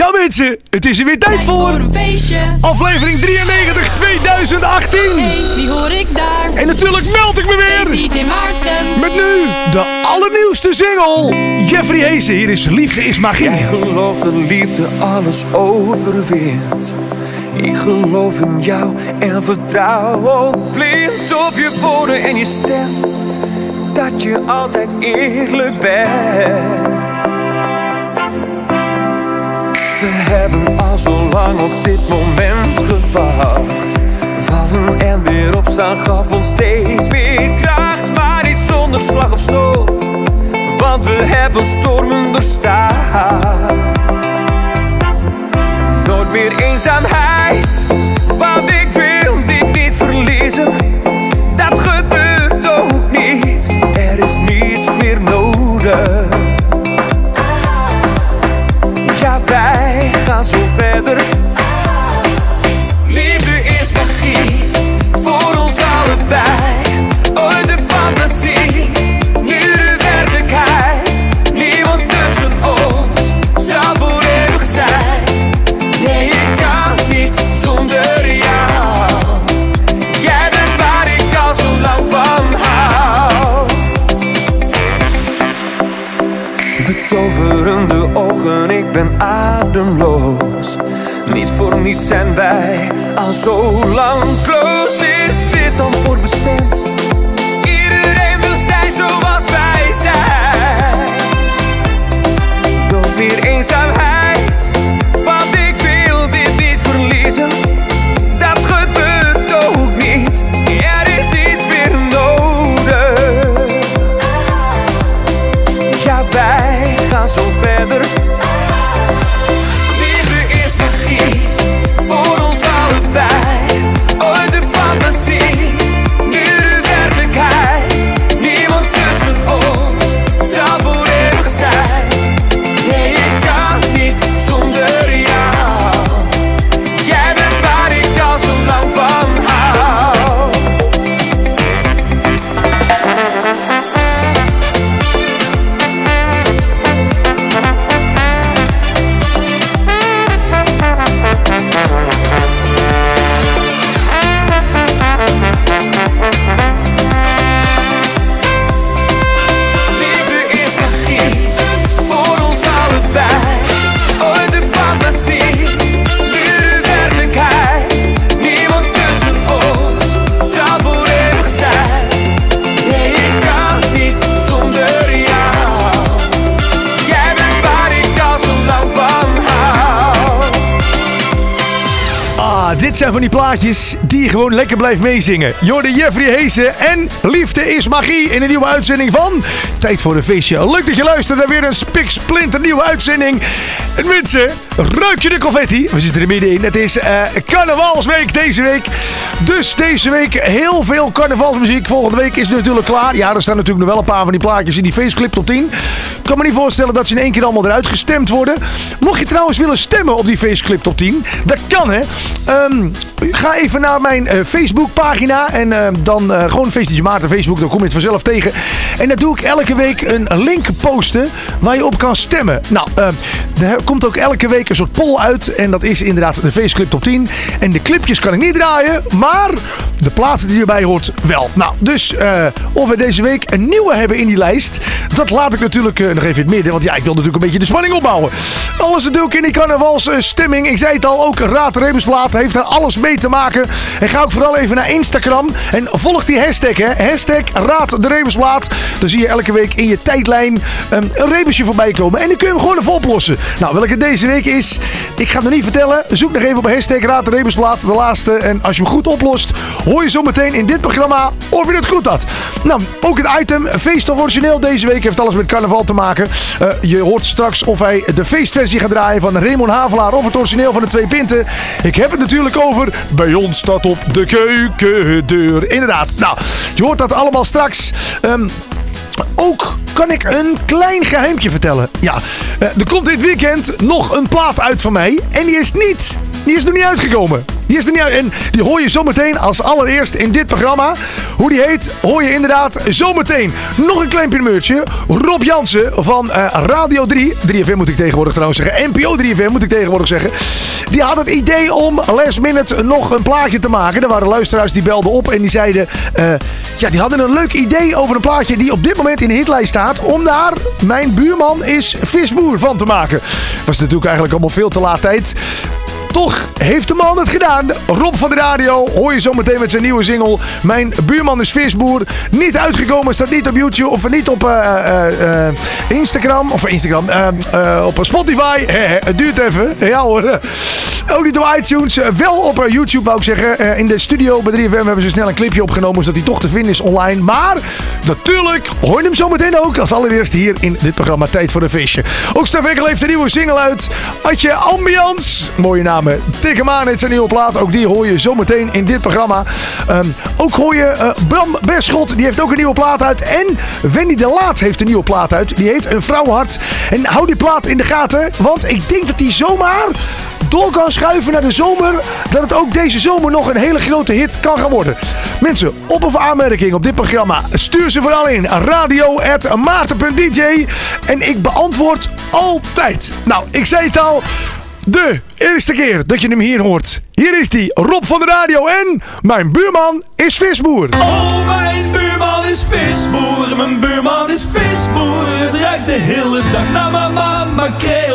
Ja mensen, het is er weer tijd voor voor. een feestje. Aflevering 93 2018. Hey, wie hoor ik daar? En natuurlijk meld ik me weer. DJ Maarten. Met nu de allernieuwste single. Jeffrey Heesen, hier is Liefde is Magie. Jij gelooft dat liefde alles overwint. Ik geloof in jou en vertrouw ook blind op je woorden en je stem. Dat je altijd eerlijk bent. We hebben al zo lang op dit moment gewacht. Vallen en weer opstaan gaf ons steeds meer kracht. Maar niet zonder slag of stoot. Want we hebben stormen doorstaan. Nooit meer eenzaamheid. Want ik wil dit niet verliezen. Verder. Is magie voor ons allebei. Ooit de fantasie, nu de werkelijkheid. Niemand tussen ons zal voor eeuwig zijn. Nee, ik kan niet zonder jou. Jij bent waar ik al zo lang van hou. Betoverende ogen, ik ben Niet voor niets zijn wij al zo lang close. Is dit dan voor bestemd? Iedereen wil zijn zoals wij zijn. Nooit meer eenzaamheid, van die plaatjes die je gewoon lekker blijft meezingen. Jorde Jeffrey Heesen en Liefde is Magie in een nieuwe uitzending van Tijd voor een feestje. Leuk dat je luistert naar weer een spiksplinter nieuwe uitzending. En mensen, ruik je de confetti? We zitten er middenin. Het is eh, carnavalsweek deze week. Dus deze week heel veel carnavalsmuziek. Volgende week is het natuurlijk klaar. Ja, er staan natuurlijk nog wel een paar van die plaatjes in die faceclip tot 10. Kan me niet voorstellen dat ze in één keer allemaal eruit gestemd worden. Mocht je trouwens willen stemmen op die faceclip top 10, dat kan hè. Ehm, ga even naar mijn eh, Facebookpagina en ehm, dan eh, gewoon Feestje Maarten Facebook, dan kom je het vanzelf tegen. En dan doe ik elke week een link posten waar je op kan stemmen. Nou, ehm, er komt ook elke week een soort poll uit en dat is inderdaad de faceclip top 10. En de clipjes kan ik niet draaien, maar de plaatsen die erbij hoort wel. Nou, dus eh, of we deze week een nieuwe hebben in die lijst, dat laat ik natuurlijk nog even in het midden. Want ja, ik wil natuurlijk een beetje de spanning opbouwen. Alles natuurlijk in die carnavalsstemming. Ik zei het al, ook Raad Rebensplaat heeft er alles mee te maken. En ga ook vooral even naar Instagram en volg die hashtag, hè. Hashtag Raad de Rebensplaat. Dan zie je elke week in je tijdlijn ehm, een rebusje voorbij komen. En dan kun je hem gewoon even oplossen. Nou, welke deze week is, ik ga het nog niet vertellen. Zoek nog even op hashtag Raad de Rebensplaat, de laatste. En als je hem goed oplost, hoor je zo meteen in dit programma of je het goed had. Nou, ook het item Feest of Origineel deze week heeft alles met carnaval te maken. Eh, je hoort straks of hij de feestversie gaat draaien van Raymond Havelaar of het origineel van de Twee Pinten. Ik heb het natuurlijk over Bij ons staat op de keukendeur. Inderdaad. Nou, je hoort dat allemaal straks. Ook kan ik een klein geheimtje vertellen. Ja, eh, er komt dit weekend nog een plaat uit van mij. En die is niet Die is nog niet uitgekomen. Die is er niet uit. En die hoor je zometeen als allereerst in dit programma. Hoe die heet, hoor je inderdaad zometeen. Nog een klein primeurtje. Rob Jansen van eh, Radio 3. 3FM moet ik tegenwoordig trouwens zeggen. NPO 3FM moet ik tegenwoordig zeggen. Die had het idee om last minute nog een plaatje te maken. Er waren luisteraars die belden op en die zeiden... eh, ja, die hadden een leuk idee over een plaatje die op dit moment in de hitlijst staat. Om daar Mijn buurman is visboer van te maken. Was natuurlijk eigenlijk allemaal veel te laat tijd. Toch heeft de man het gedaan. Rob van de Radio hoor je zometeen met zijn nieuwe single. Mijn buurman is visboer. Niet uitgekomen, staat niet op YouTube of niet op eh, eh, eh, Instagram. Of Instagram, op Spotify. Het duurt even. Ja hoor. Ook niet op iTunes. Wel op YouTube wou ik zeggen. In de studio bij 3FM hebben ze snel een clipje opgenomen. Zodat hij toch te vinden is online. Maar natuurlijk hoor je hem zometeen ook. Als allereerst hier in dit programma Tijd voor een Feestje. Ook Stef Ekkel heeft een nieuwe single uit. Adje Ambiance. Mooie namen. Tik hem zijn nieuwe plaat. Ook die hoor je zometeen in dit programma. Ehm, ook hoor je eh, Bram Beschot. Die heeft ook een nieuwe plaat uit. En Wendy de Laat heeft een nieuwe plaat uit. Die heet Een Vrouwenhart. En hou die plaat in de gaten. Want ik denk dat die zomaar door kan schuiven naar de zomer, dat het ook deze zomer nog een hele grote hit kan gaan worden. Mensen, op of aanmerking op dit programma, stuur ze vooral in radio.maarten.dj en ik beantwoord altijd. Nou, ik zei het al, de eerste keer dat je hem hier hoort. Hier is die, Rob van de Radio en mijn buurman is visboer. Oh, mijn buurman is visboer, mijn buurman is visboer. Het ruikt de hele dag naar mama makreel.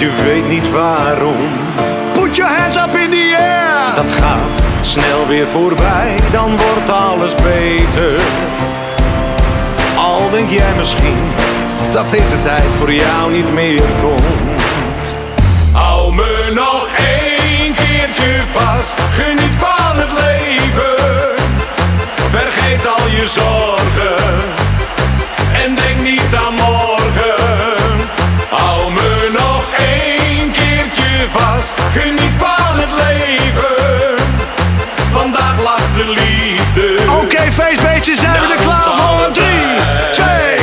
Je weet niet waarom. Put your hands up in the air! Dat gaat snel weer voorbij, dan wordt alles beter. Al denk jij misschien dat deze tijd voor jou niet meer komt. Hou me nog één keertje vast, geniet van het leven. Vergeet al je zorgen en denk niet aan morgen nog één keertje vast. Geniet van het leven. Vandaag lacht de liefde. Oké, okay, feestbeetjes, zijn we er nou, klaar voor? 3, 2,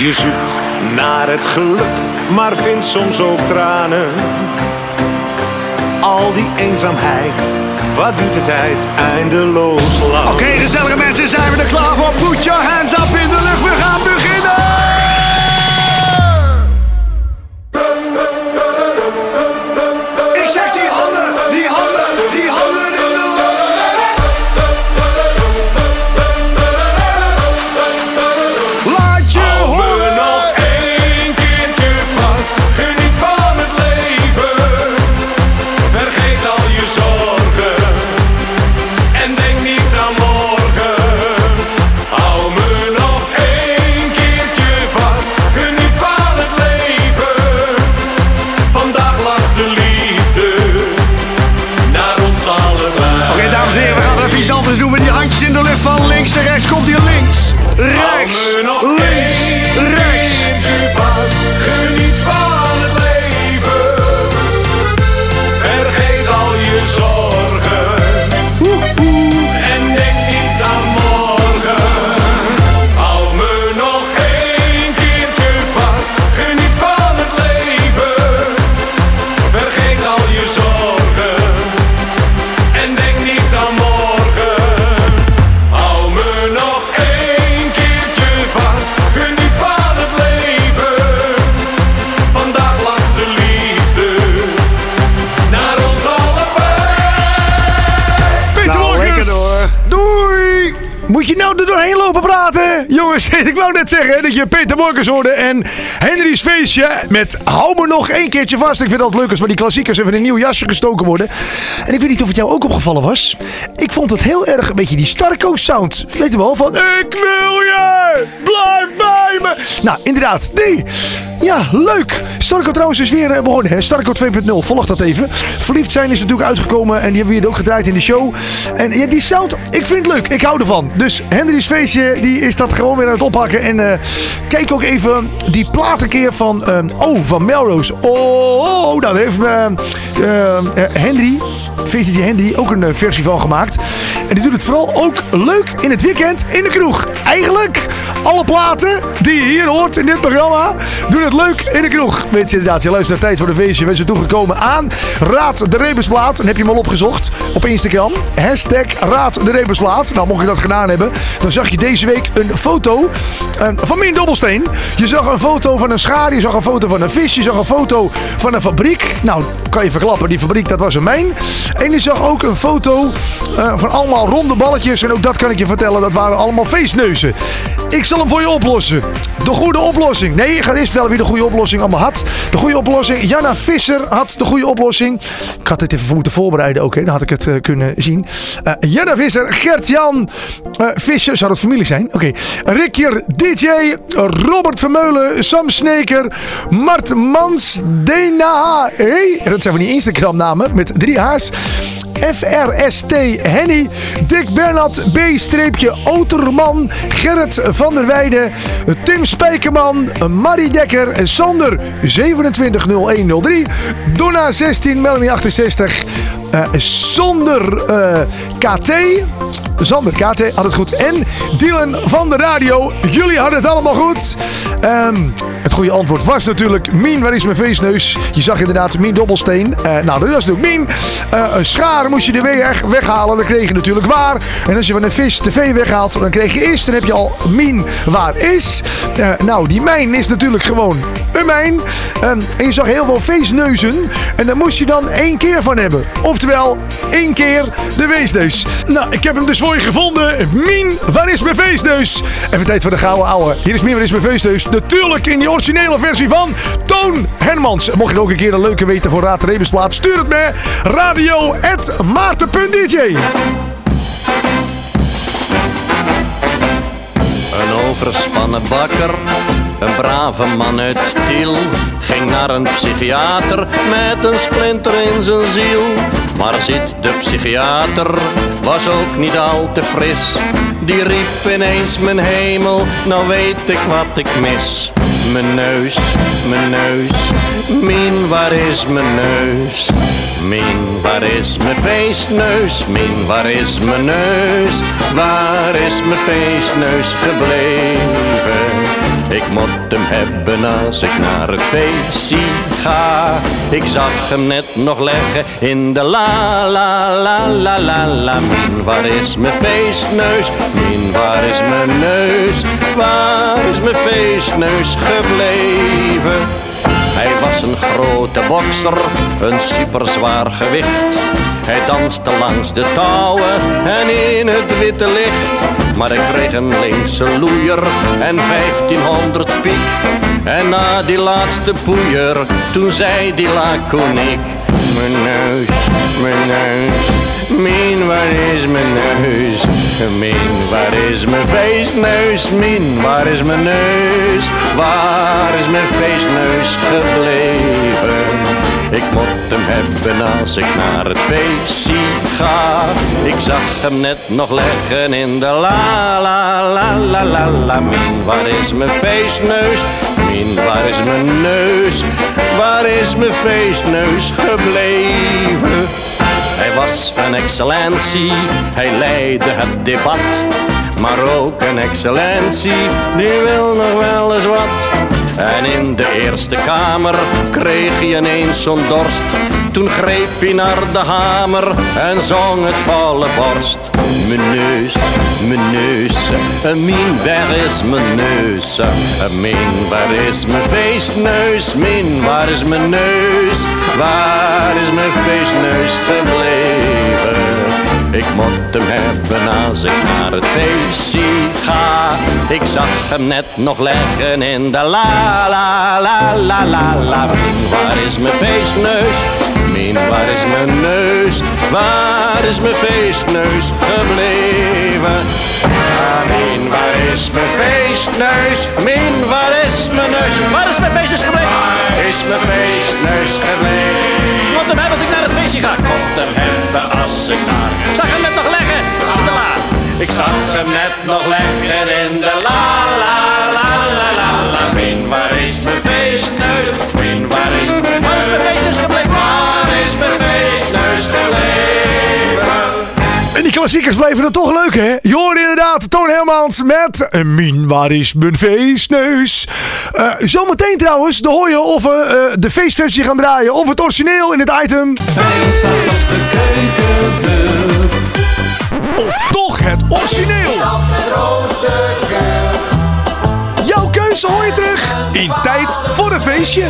Je zoekt naar het geluk, maar vindt soms ook tranen. Al die eenzaamheid, wat duurt de tijd eindeloos lang? Oké, gezellige mensen, zijn we er klaar voor? Put your hands up in de lucht, we gaan beginnen! ik wou net zeggen dat je Peter Morkens hoorde en Henry's feestje met hou me nog één keertje vast. Ik vind dat leuk als van die klassiekers even in een nieuw jasje gestoken worden. En ik weet niet of het jou ook opgevallen was. Ik vond het heel erg een beetje die Starco sound. Weet je wel, van ik wil je, blijf bij me. Nou, inderdaad, die. Ja, leuk. Starco trouwens is weer eh, begonnen. Hè? Starco 2.0, volg dat even. Verliefd zijn is natuurlijk uitgekomen en die hebben we hier ook gedraaid in de show. En ja, die sound, ik vind het leuk. Ik hou ervan. Dus Henry's feestje, die is dat gewoon weer het oppakken. En eh, kijk ook even die platenkeer van, eh, oh, van Melrose. Oh, oh daar heeft eh, Henry, VTG Henry, ook een versie van gemaakt. En die doet het vooral ook leuk in het weekend in de kroeg. Eigenlijk, alle platen die je hier hoort in dit programma, doen het leuk in de kroeg. Weet je inderdaad, je luistert naar Tijd voor de Feestje. We zijn toegekomen aan Raad de Rebusplaat. Dan heb je hem al opgezocht op Instagram. Hashtag Raad de Rebusplaat. Nou, mocht je dat gedaan hebben, dan zag je deze week een foto eh, van Mien Dobbelsteen. Je zag een foto van een schaar, je zag een foto van een vis, je zag een foto van een fabriek. Nou, kan je verklappen, die fabriek dat was een mijn. En je zag ook een foto eh, van allemaal ronde balletjes. En ook dat kan ik je vertellen, dat waren allemaal feestneuzen. Ik zal hem voor je oplossen. De goede oplossing. Nee, ik ga eerst vertellen wie de goede oplossing allemaal had. De goede oplossing. Janna Visser had de goede oplossing. Ik had dit even moeten voorbereiden ook. Dan had ik het eh, kunnen zien. Eh Janna Visser, Gert-Jan eh, Visser. Zou dat familie zijn? Oké. Rikjer DJ. Robert Vermeulen. Sam Sneker. Mart Mans. Dena. Hey, dat zijn van die Instagram namen met drie H's. FRST Henny, Dick Bernhard, B-Oterman, Gerrit van der Weijden, Tim Spijkerman, Marie Dekker, Sander 270103, Donna 16, Melanie 68, eh, Zonder eh, KT, Zander KT had het goed en Dylan van de radio. Jullie hadden het allemaal goed. Ehm, het goede antwoord was natuurlijk Mien, waar is mijn feestneus? Je zag inderdaad Mien Dobbelsteen. Eh, nou, dat was natuurlijk Mien. Eh, moest je weer weg- weghalen. Dan kreeg je natuurlijk waar. En als je van een vis de V weghaalt, dan kreeg je is. Dan heb je al Mien waar is. Eh, nou, die mijn is natuurlijk gewoon mijn. Ehm, en je zag heel veel feestneuzen. En daar moest je dan één keer van hebben. Oftewel, één keer de weesneus. Nou, ik heb hem dus voor je gevonden. Mien, waar is mijn feestneus? Even tijd voor de gouden ouwe. Hier is Mien, waar is mijn feestneus? Natuurlijk in die originele versie van Toon Hermans. Mocht je ook een keer een leuke weten voor Raad Rebensplaat, stuur het me. Radio@maarten.dj. Een overspannen bakker, een brave man uit Tiel, ging naar een psychiater met een splinter in zijn ziel. Maar zit de psychiater, was ook niet al te fris. Die riep ineens mijn hemel, nou weet ik wat ik mis. Mijn neus, mijn neus, min waar is mijn neus? Min waar is mijn feestneus? Min waar is mijn neus? Waar is mijn feestneus gebleven? Ik moet hem hebben als ik naar het feestje ga. Ik zag hem net nog leggen in de la la la la la la. Min, waar is mijn feestneus? Min, waar is mijn neus? Mijn feestneus gebleven? Hij was een grote bokser, een superzwaar gewicht. Hij danste langs de touwen en in het witte licht. Maar ik kreeg een linkse loeier en 1500 piek. En na die laatste poeier, toen zei die laconiek. Mijn neus, mijn neus, min waar is mijn neus? Min waar is mijn feestneus? Min waar is mijn neus? Waar is mijn feestneus gebleven? Ik moet hem hebben als ik naar het feestje ga. Ik zag hem net nog leggen in de la la la la la la. Min, waar is mijn feestneus? Waar is mijn neus? Waar is mijn feestneus gebleven? Hij was een excellentie, hij leidde het debat. Maar ook een excellentie, die wil nog wel eens wat. En in de Eerste Kamer kreeg hij ineens zo'n dorst. Toen greep hij naar de hamer en zong het volle borst. Mijn neus, mijn neus, min waar is mijn neus? Min waar is mijn feestneus? Min waar is mijn neus? Waar is mijn feestneus gebleven? Ik moet hem hebben als ik naar het feestje ga. Ik zag hem net nog leggen in de la la la la la la. Min, waar is mijn feestneus? Min, waar is mijn neus? Waar is mijn feestneus gebleven? Ah, Min, waar is mijn feestneus? Min, waar is mijn neus? Waar is mijn feestneus gebleven? Waar is mijn feestneus gebleven? Ik moet hem hebben als ik naar het feestje ga. Hem als ik naar... Ik zag hem net nog leggen in de la. Ik zag hem net nog leggen in de la la la la la la. Min, waar is mijn feestneus? Min, waar is mijn Waar is mijn feestneus gebleven? Waar is mijn feestneus gebleven? Die klassiekers blijven er toch leuk, hè? Je inderdaad Toon Hermans met eh, Mien, waar is mijn feestneus? Eh, zometeen trouwens, dan hoor je of we eh, de feestversie gaan draaien of het origineel in het item. Staat op de. Of toch het origineel. Jouw keuze hoor je terug in tijd voor een feestje.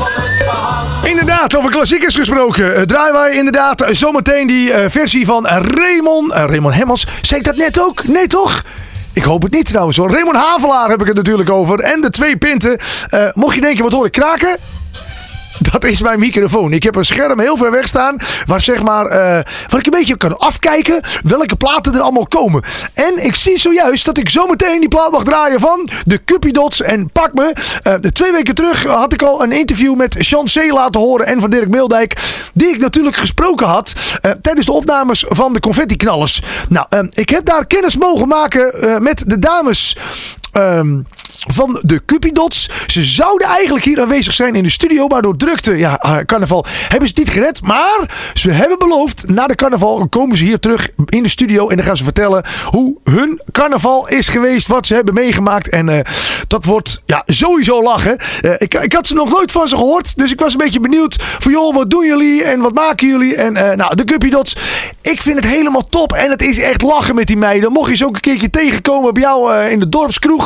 Inderdaad, over klassiekers gesproken. eh, draaien wij inderdaad zometeen die eh, versie van Raymond, eh, Raymond Hemmels. Zei ik dat net ook? Nee toch? Ik hoop het niet trouwens hoor. Raymond Havelaar heb ik het natuurlijk over. En de twee pinten. Mocht je denken, wat hoor ik kraken? Dat is mijn microfoon. Ik heb een scherm heel ver weg staan. Waar zeg maar. eh, waar ik een beetje kan afkijken. Welke platen er allemaal komen. En ik zie zojuist dat ik zometeen die plaat mag draaien van de Cupidots. En pak me. de twee weken terug had ik al een interview met Sean C. laten horen. En van Dirk Meeldijk. Die ik natuurlijk gesproken had. eh, tijdens de opnames van de confetti-knallers. Nou, eh, ik heb daar kennis mogen maken met de dames. Ehm, van de Cupidots. Ze zouden eigenlijk hier aanwezig zijn in de studio. Maar door drukte, ja, ah, carnaval, hebben ze het niet gered. Maar ze hebben beloofd, na de carnaval komen ze hier terug in de studio. En dan gaan ze vertellen hoe hun carnaval is geweest. Wat ze hebben meegemaakt. En eh, dat wordt ja, sowieso lachen. Eh, ik, ik had ze nog nooit van ze gehoord. Dus ik was een beetje benieuwd van joh, wat doen jullie? En wat maken jullie? En eh, nou, de Cupidots. Ik vind het helemaal top. En het is echt lachen met die meiden. Mocht je ze ook een keertje tegenkomen bij jou eh, in de dorpskroeg.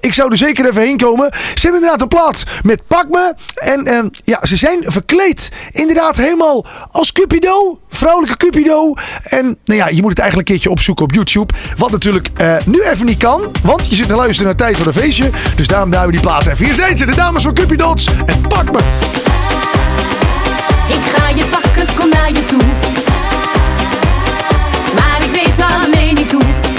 Ik zou er zeker even heen komen. Ze hebben inderdaad een plaat met Pak Me. En eh, ja, ze zijn verkleed. Inderdaad helemaal als Cupido. Vrouwelijke Cupido. En nou ja, je moet het eigenlijk een keertje opzoeken op YouTube. Wat natuurlijk eh, nu even niet kan. Want je zit te luisteren naar Tijd voor een Feestje. Dus daarom we die plaat even. Hier zijn ze, de dames van Cupidots. En Pak Me. Ik ga je pakken, kom naar je toe.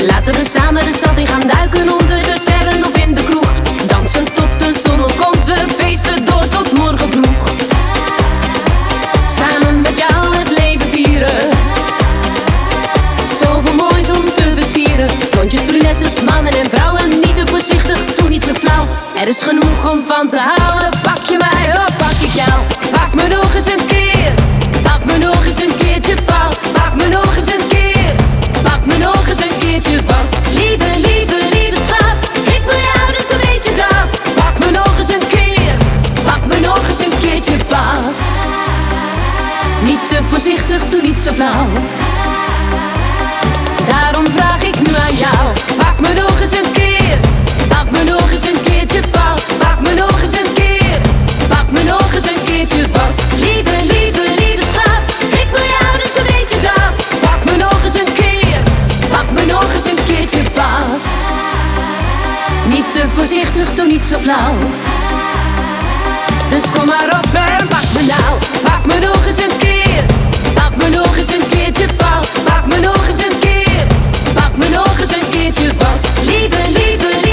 Laten we samen de stad in gaan duiken onder de sterren of in de kroeg. Dansen tot de zon opkomt, we feesten door tot morgen vroeg. Samen met jou het leven vieren. Zoveel moois om te versieren. Rondjes, brunettes, mannen en vrouwen. Niet te voorzichtig, doe niet zo flauw. Er is genoeg om van te houden. Pak je mij, op pak ik jou. Pak me nog eens een keer. Pak me nog eens een keertje vast. Pak me nog beetje vast. Lieve, lieve, lieve schat, ik wil jou dus een beetje dat. Pak me nog eens een keer, pak me nog eens een keertje vast. Niet te voorzichtig, doe niet zo flauw. Daarom vraag ik nu aan jou, pak me nog eens een keer. Pak me nog eens een keertje vast, pak me nog eens een keer. Pak me nog eens een keertje vast, lieve, lieve. voorzichtig, doe niet zo flauw. Dus kom maar op en pak me nou. Pak me nog eens een keer. Pak me nog eens een keertje vast. Pak me nog eens een keer. Pak me nog eens een keertje vast. Lieve, lieve, lieve.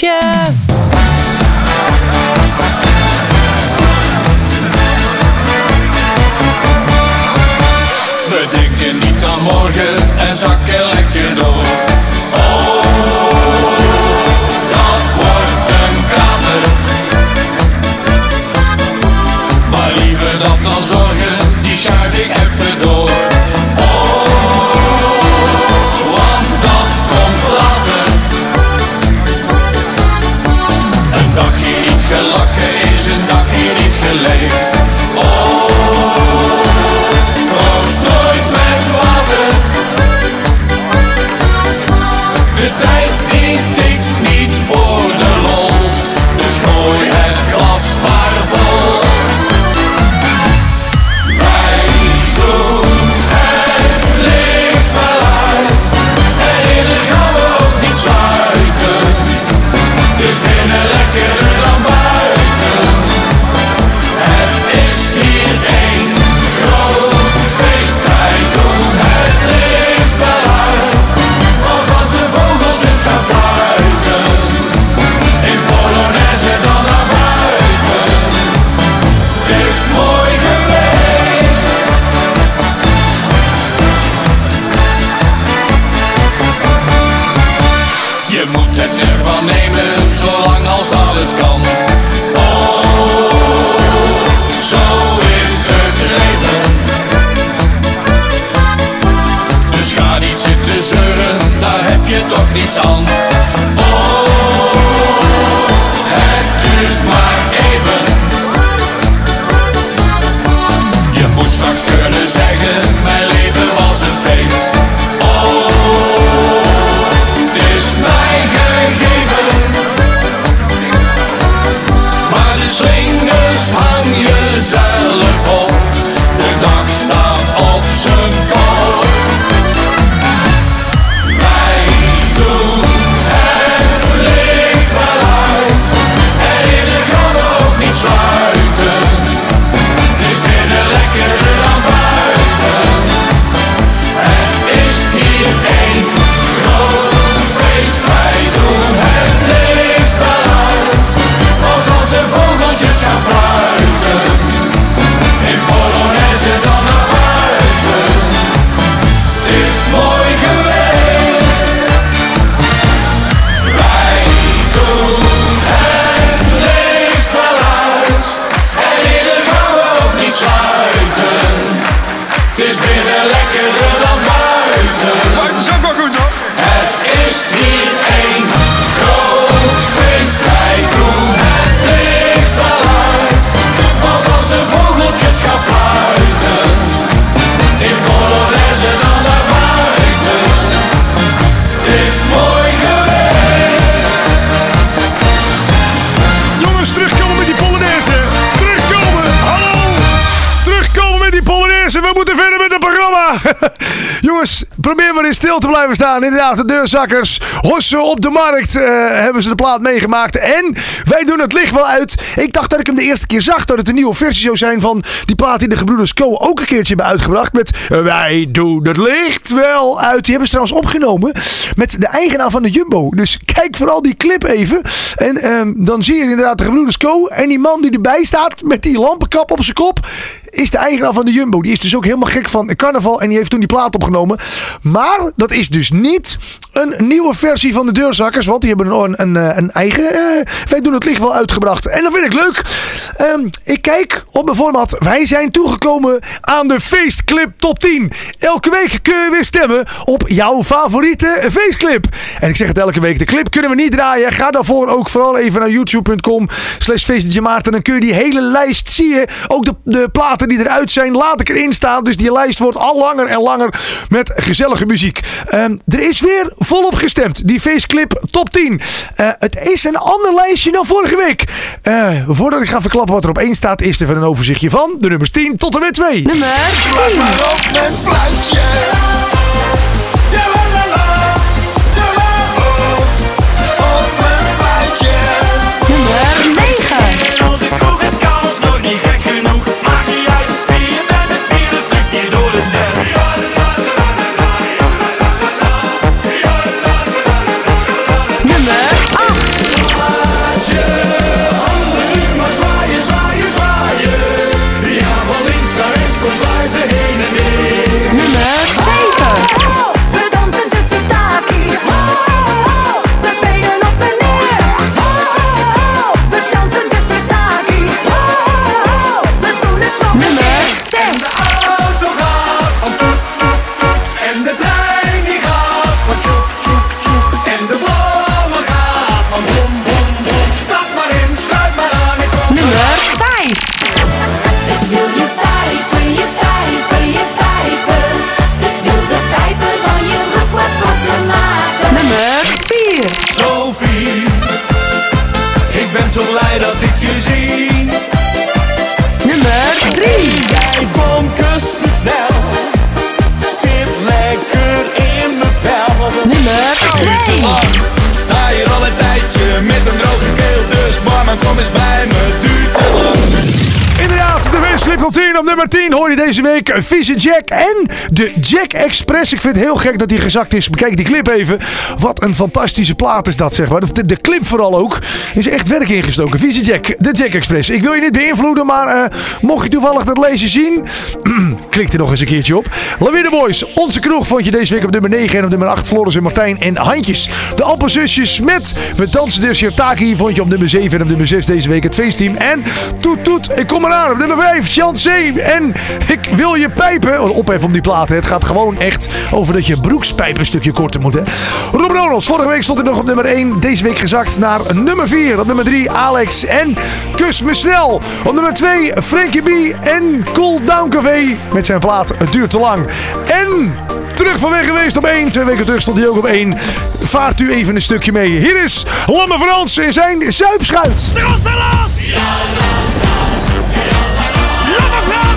Yeah. Blijven staan. Inderdaad, de deurzakkers. Hossen op de markt eh, hebben ze de plaat meegemaakt. En wij doen het licht wel uit. Ik dacht dat ik hem de eerste keer zag. Dat het een nieuwe versie zou zijn van die plaat die de gebroeders Co. ook een keertje hebben uitgebracht. Met eh, Wij doen het licht wel uit. Die hebben ze trouwens opgenomen met de eigenaar van de Jumbo. Dus kijk vooral die clip even. En ehm, dan zie je inderdaad de gebroeders Co. En die man die erbij staat met die lampenkap op zijn kop is de eigenaar van de Jumbo. Die is dus ook helemaal gek van carnaval. En die heeft toen die plaat opgenomen. Maar dat is dus niet een nieuwe versie van de Deurzakkers. Want die hebben een, een, een, een eigen... eh, wij doen het licht wel uitgebracht. En dat vind ik leuk. Ehm, ik kijk op mijn format. Wij zijn toegekomen aan de feestclip top 10. Elke week kun je weer stemmen op jouw favoriete feestclip. En ik zeg het elke week. De clip kunnen we niet draaien. Ga daarvoor ook vooral even naar youtube.com slash feestdjmaarten. Dan kun je die hele lijst zien. Ook de, de platen die eruit zijn, laat ik erin staan. Dus die lijst wordt al langer en langer met gezellige muziek. Ehm, er is weer volop gestemd. Die feestclip top 10. Eh, het is een ander lijstje dan vorige week. Eh, voordat ik ga verklappen wat er op 1 staat, is er even een overzichtje van de nummers 10 tot en met 2. Nummer 10. maar op mijn fluitje. Ja, nummer 10 hoor je deze week Vieze Jack en de Jack Express. Ik vind het heel gek dat die gezakt is. Bekijk die clip even. Wat een fantastische plaat is dat, zeg maar. De, clip vooral ook. Is echt werk ingestoken. Vieze Jack, de Jack Express. Ik wil je niet beïnvloeden, maar eh, mocht je toevallig dat lezen zien, klik er nog eens een keertje op. Lawine Boys, onze kroeg vond je deze week op nummer 9 en op nummer 8 Floris en Martijn en Handjes. De Appelzusjes met We dansen de Shirtaki vond je op nummer 7 en op nummer 6 deze week het feestteam. En Toet Toet, ik kom eraan op nummer 5 Chancé en Ik wil je pijpen. Oh, Ophef om die platen. Het gaat gewoon echt over dat je broekspijp een stukje korter moet. Hè? Rob Ronalds, vorige week stond hij nog op nummer 1. Deze week gezakt naar nummer 4. Op nummer 3 Alex en Kus me snel. Op nummer 2 Frankie B en Cool Down Café met zijn plaat Het duurt te lang. En terug van weg geweest op 1. Twee weken terug stond hij ook op 1. Vaart u even een stukje mee. Hier is Lamme Frans in zijn zuipschuit. Lamme Frans!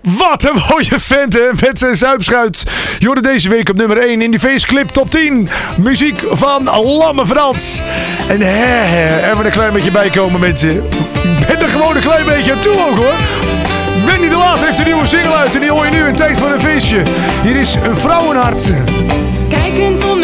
Wat een mooie vent hè, met zijn zuipschuit. Jorden deze week op nummer 1 in die feestclip top 10. Muziek van Lamme Frans. En hè, hè, wordt een klein beetje bijkomen mensen. Ben er gewoon een klein beetje aan toe ook hoor. Wendy de Laat heeft een nieuwe single uit en die hoor je nu in tijd voor een feestje. Hier is een vrouwenhart. Kijkend om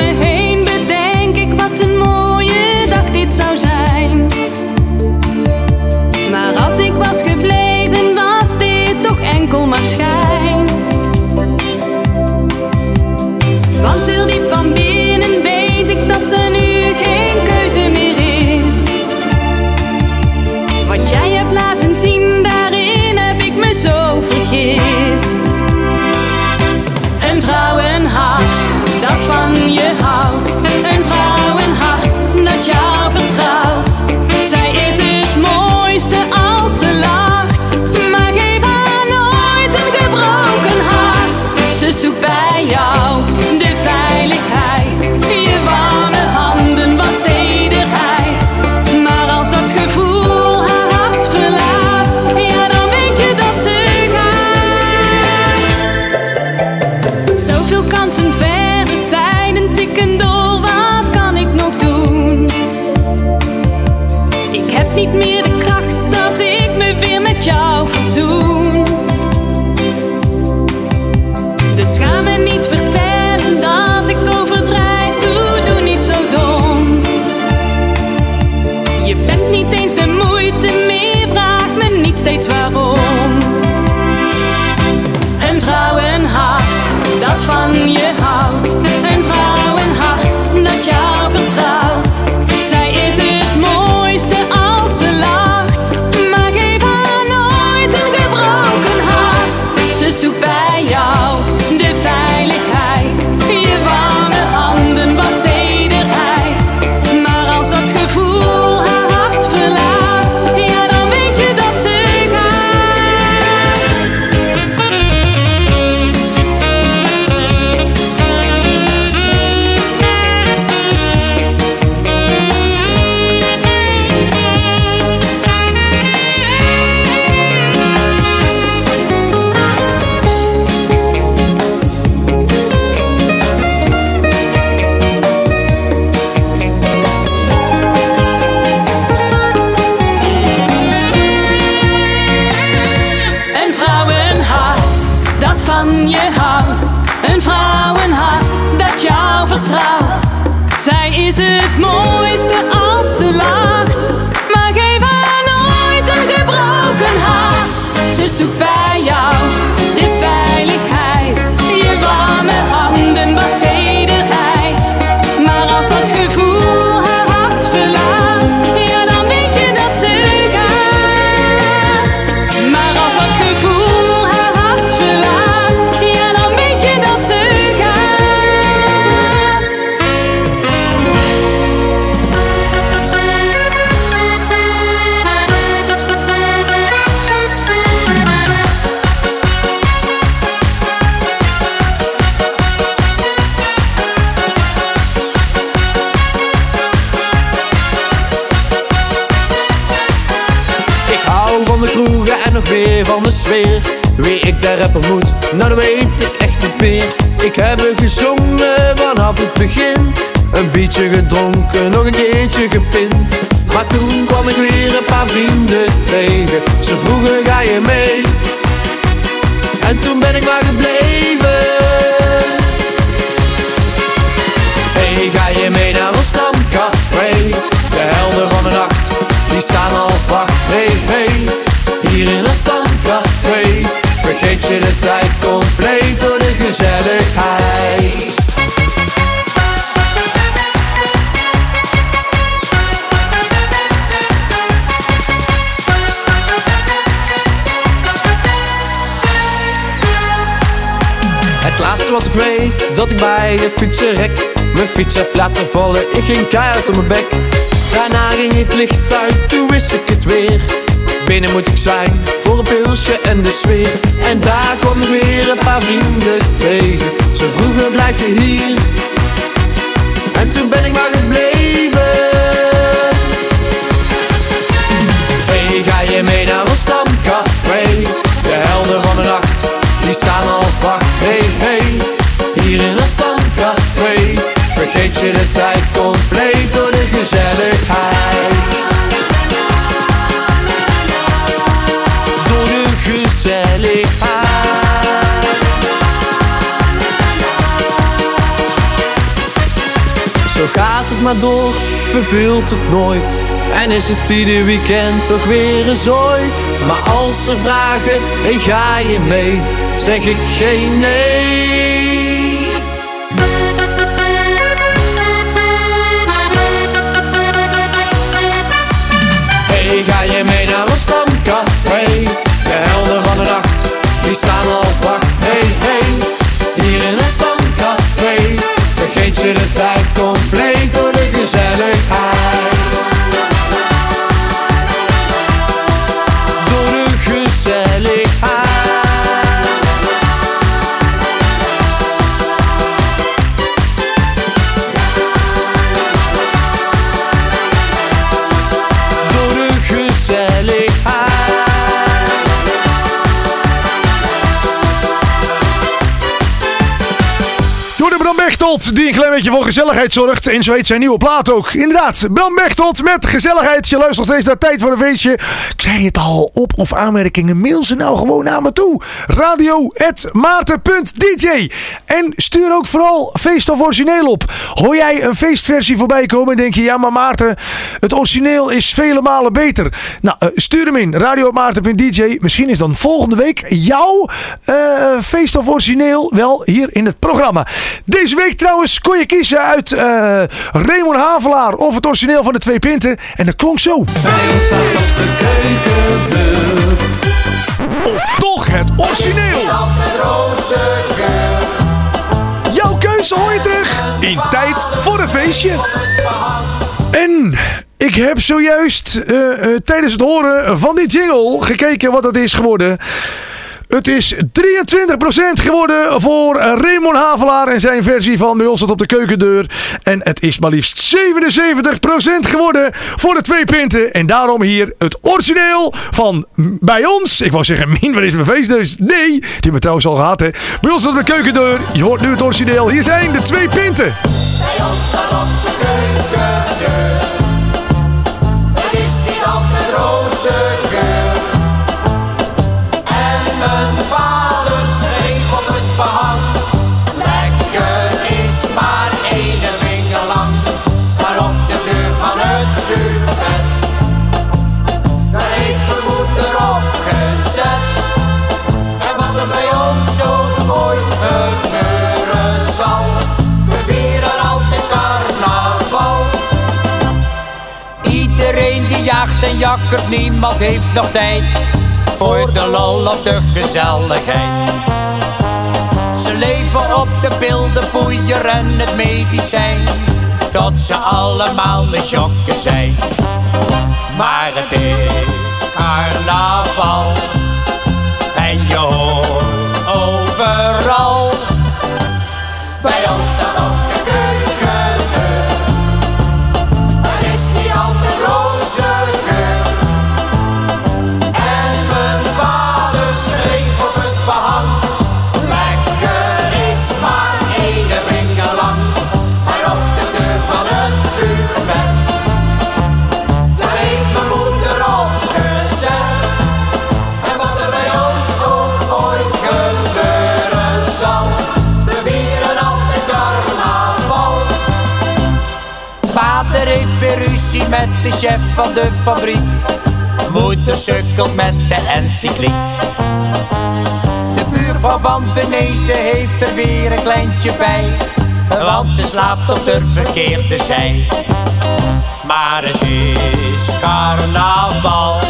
ik bij de fietsen rek. Mijn fiets heb laten vallen, ik ging keihard op mijn bek. Daarna ging het licht uit, toen wist ik het weer. Binnen moet ik zijn, voor een pilsje en de sfeer. En daar kwam ik weer een paar vrienden tegen. Ze vroegen blijf je hier? En toen ben ik maar gebleven. Hey, ga je mee naar ons stamcafé? De helden van de nacht, die staan al wacht. Hey, hey, hier in ons stamcafé. Vergeet je de tijd compleet door de gezelligheid. Door de gezelligheid. Zo gaat het maar door, verveelt het nooit. En is het ieder weekend toch weer een zooi. Maar als ze vragen, hey, ga je mee? Zeg ik geen nee. Bram Beetje voor gezelligheid zorgt. En zo heet zijn nieuwe plaat ook. Inderdaad, Bram Bechtold met gezelligheid. Je luistert nog steeds naar Tijd voor een Feestje. Ik zei het al, op- of aanmerkingen, mail ze nou gewoon naar me toe. Radio.maarten.dj En stuur ook vooral feest of origineel op. Hoor jij een feestversie voorbij komen en denk je... Ja, maar Maarten, het origineel is vele malen beter. Nou, eh, stuur hem in. Radio.maarten.dj Misschien is dan volgende week jouw eh, feest of origineel wel hier in het programma. Deze week trouwens kon je kiezen uit eh Raymond Havelaar of het origineel van de twee pinten. En dat klonk zo. Staat de. Of toch het origineel. Jouw keuze hoor je terug in Tijd voor een Feestje. En ik heb zojuist eh, eh, tijdens het horen van die jingle gekeken wat het is geworden. Het is 23% geworden voor Raymond Havelaar en zijn versie van Bij ons tot op de keukendeur. En het is maar liefst 77% geworden voor de twee pinten. En daarom hier het origineel van bij ons. Ik wou zeggen, Min, wat is mijn feestneus? Nee, die hebben we trouwens al gehad hè. Bij ons tot op de keukendeur. Je hoort nu het origineel. Hier zijn de twee pinten. Het niemand heeft nog tijd voor de lol of de gezelligheid. Ze leven op de bildenpoeier en het medicijn, tot ze allemaal de jokken zijn. Maar het is carnaval en je van de fabriek. Moeder sukkelt met de encycliek. De buurvrouw van beneden heeft er weer een kleintje bij. Want ze slaapt op de verkeerde zij. Maar het is carnaval.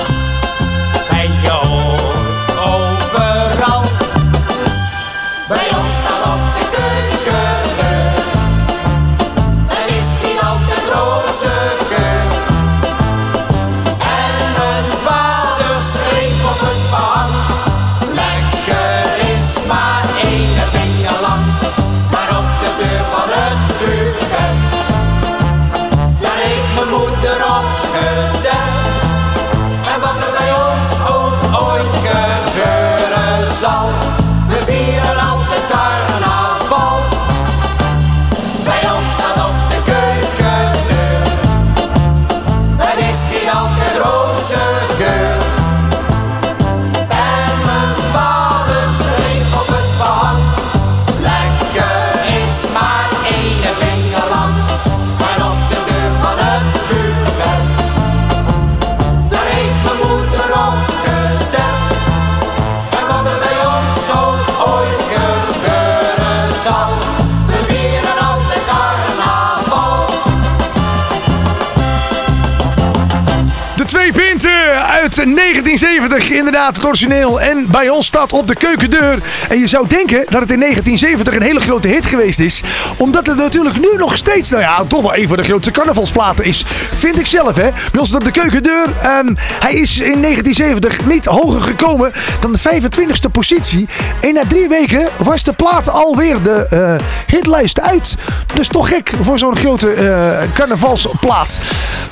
Gente, 1970, inderdaad, het origineel. En bij ons staat op de keukendeur. En je zou denken dat het in 1970 een hele grote hit geweest is. Omdat het natuurlijk nu nog steeds, nou ja, toch wel een van de grootste carnavalsplaten is. Vind ik zelf, hè. Bij ons staat op de keukendeur. Ehm, hij is in 1970 niet hoger gekomen dan de 25e positie. En na drie weken was de plaat alweer de eh, hitlijst uit. Dus toch gek voor zo'n grote eh, carnavalsplaat.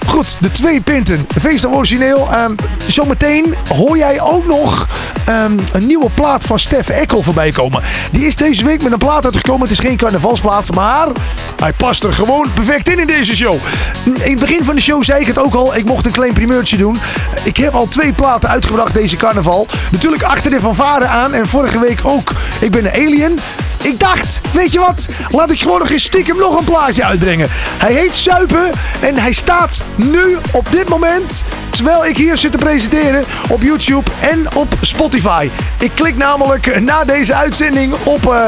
Goed, de twee pinten. Feest origineel. Ehm, zometeen hoor jij ook nog ehm, een nieuwe plaat van Stef Ekkel voorbij komen. Die is deze week met een plaat uitgekomen. Het is geen carnavalsplaat, maar hij past er gewoon perfect in in deze show. In het begin van de show zei ik het ook al. Ik mocht een klein primeurtje doen. Ik heb al twee platen uitgebracht deze carnaval. Natuurlijk achter de fanfare aan. En vorige week ook. Ik ben een alien. Ik dacht, weet je wat? Laat ik gewoon nog eens stiekem nog een plaatje uitbrengen. Hij heet Suipen en hij staat nu op dit moment, terwijl ik hier zit te presenteren, op YouTube en op Spotify. Ik klik namelijk na deze uitzending op eh,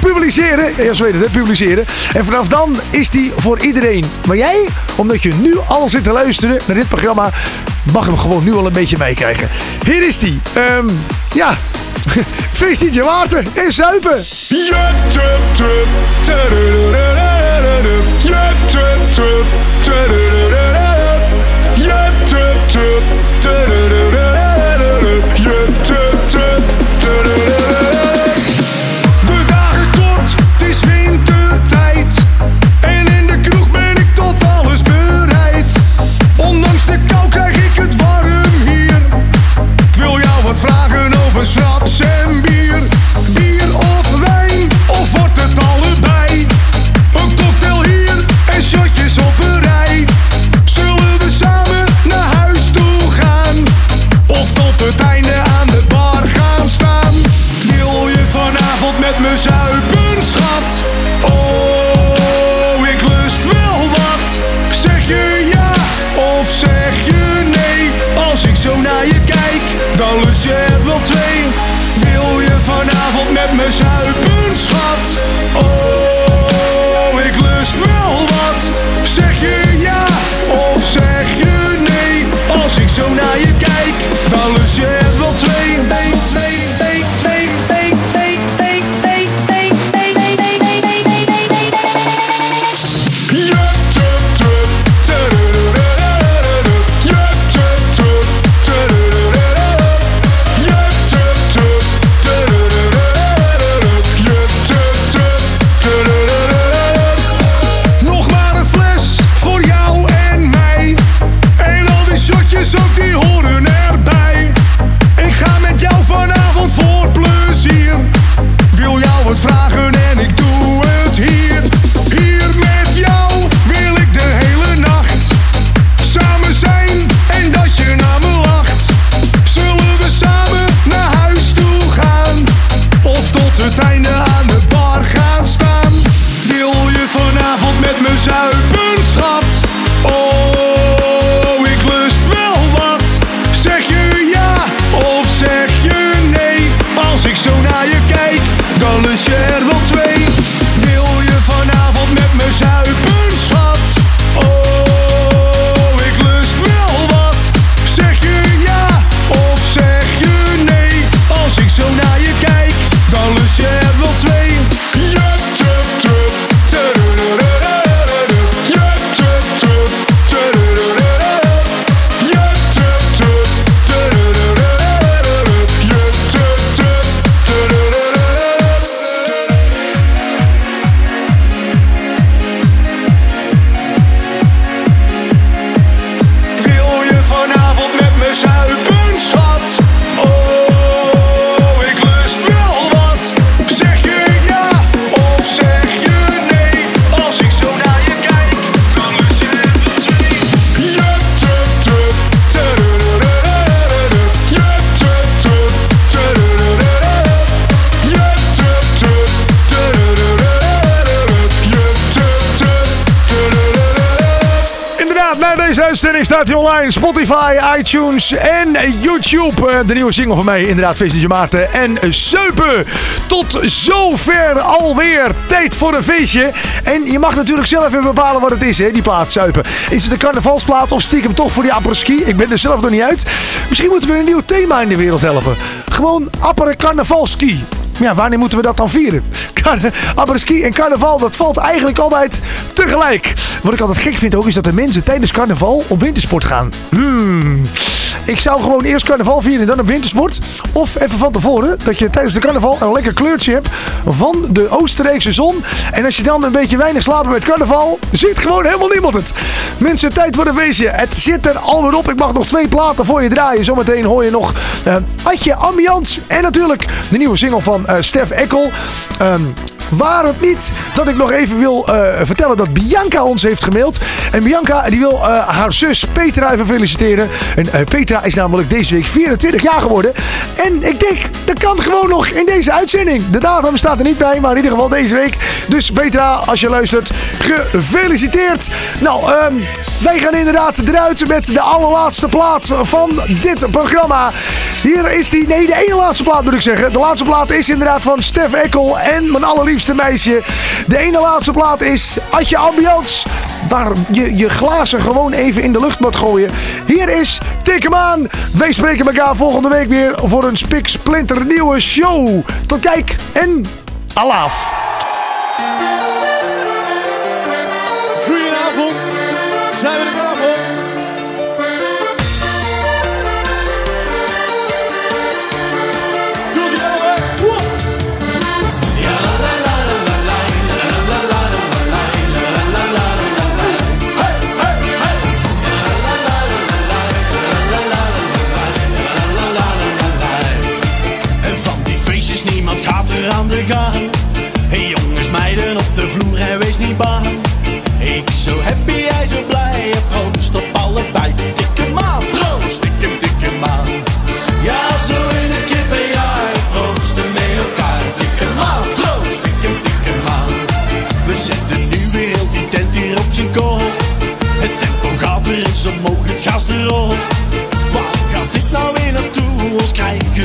publiceren. Ja, zo heet het, publiceren. En vanaf dan is die voor iedereen. Maar jij, omdat je nu al zit te luisteren naar dit programma, mag hem gewoon nu al een beetje meekrijgen. Hier is die. Ehm, ja, feest Water en Zuipen. Wat vragen staat hij online. Spotify, iTunes en YouTube. Eh, De nieuwe single van mij, inderdaad, Feestje Maarten en Seupen. Tot zover alweer. Tijd voor een feestje. En je mag natuurlijk zelf even bepalen wat het is, hè, die plaat Seupen. Is het een carnavalsplaat of stiekem toch voor die apres-ski? Ik ben er zelf nog niet uit. Misschien moeten we een nieuw thema in de wereld helpen. Gewoon appere carnavalski. Ja, wanneer moeten we dat dan vieren? Apres-ski en carnaval, dat valt eigenlijk altijd tegelijk. Wat ik altijd gek vind ook, is dat de mensen tijdens carnaval op wintersport gaan. Hmm. Ik zou gewoon eerst carnaval vieren en dan op wintersport. Of even van tevoren, dat je tijdens de carnaval een lekker kleurtje hebt van de Oostenrijkse zon. En als je dan een beetje weinig slaapt met carnaval, ziet gewoon helemaal niemand het. Mensen, tijd voor een feestje. Het zit er alweer op. Ik mag nog twee platen voor je draaien. Zometeen hoor je nog eh Adje Ambiance. En natuurlijk de nieuwe single van eh, Stef Ekkel. Ehm, Waar het niet dat ik nog even wil eh, vertellen dat Bianca ons heeft gemaild. En Bianca die wil eh, haar zus Petra even feliciteren. En eh, Petra is namelijk deze week 24 jaar geworden. En ik denk, dat kan gewoon nog in deze uitzending. De datum staat er niet bij, maar in ieder geval deze week. Dus Petra, als je luistert, gefeliciteerd. Nou, ehm, wij gaan inderdaad eruit met de allerlaatste plaat van dit programma. Hier is die, nee, de ene laatste plaat moet ik zeggen. De laatste plaat is inderdaad van Stef Ekkel en mijn allerliefste meisje. De ene laatste plaat is Adje Ambiance. Waar je je glazen gewoon even in de lucht moet gooien. Hier is Tik hem aan. Wij spreken elkaar volgende week weer voor een spik splinter nieuwe show. Tot kijk en alaaf.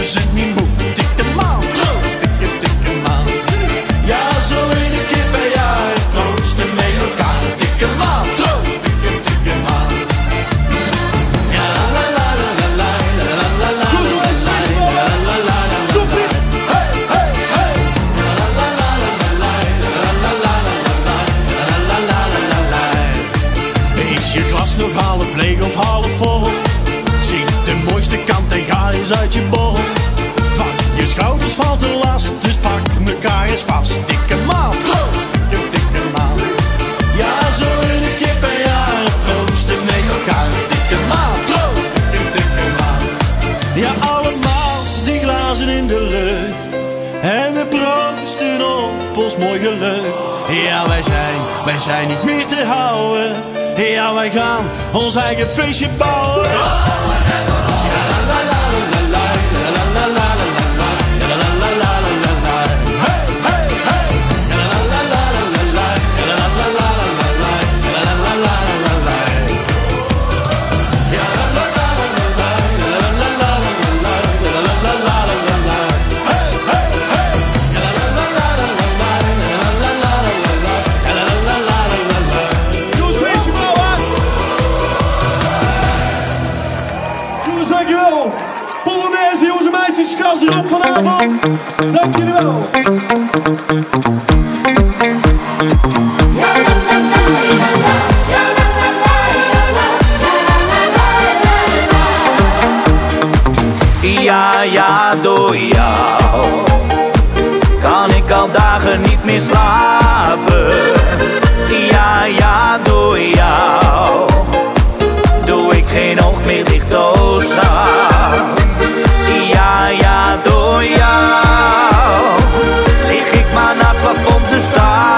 же не мог ons eigen feestje bouwen. Ja, ja, door jou kan ik al dagen niet meer slapen. Ja, ja, door jou doe ik geen oog meer dicht, oh. Ja, ja, door jou lig ik maar naar het plafond te staan.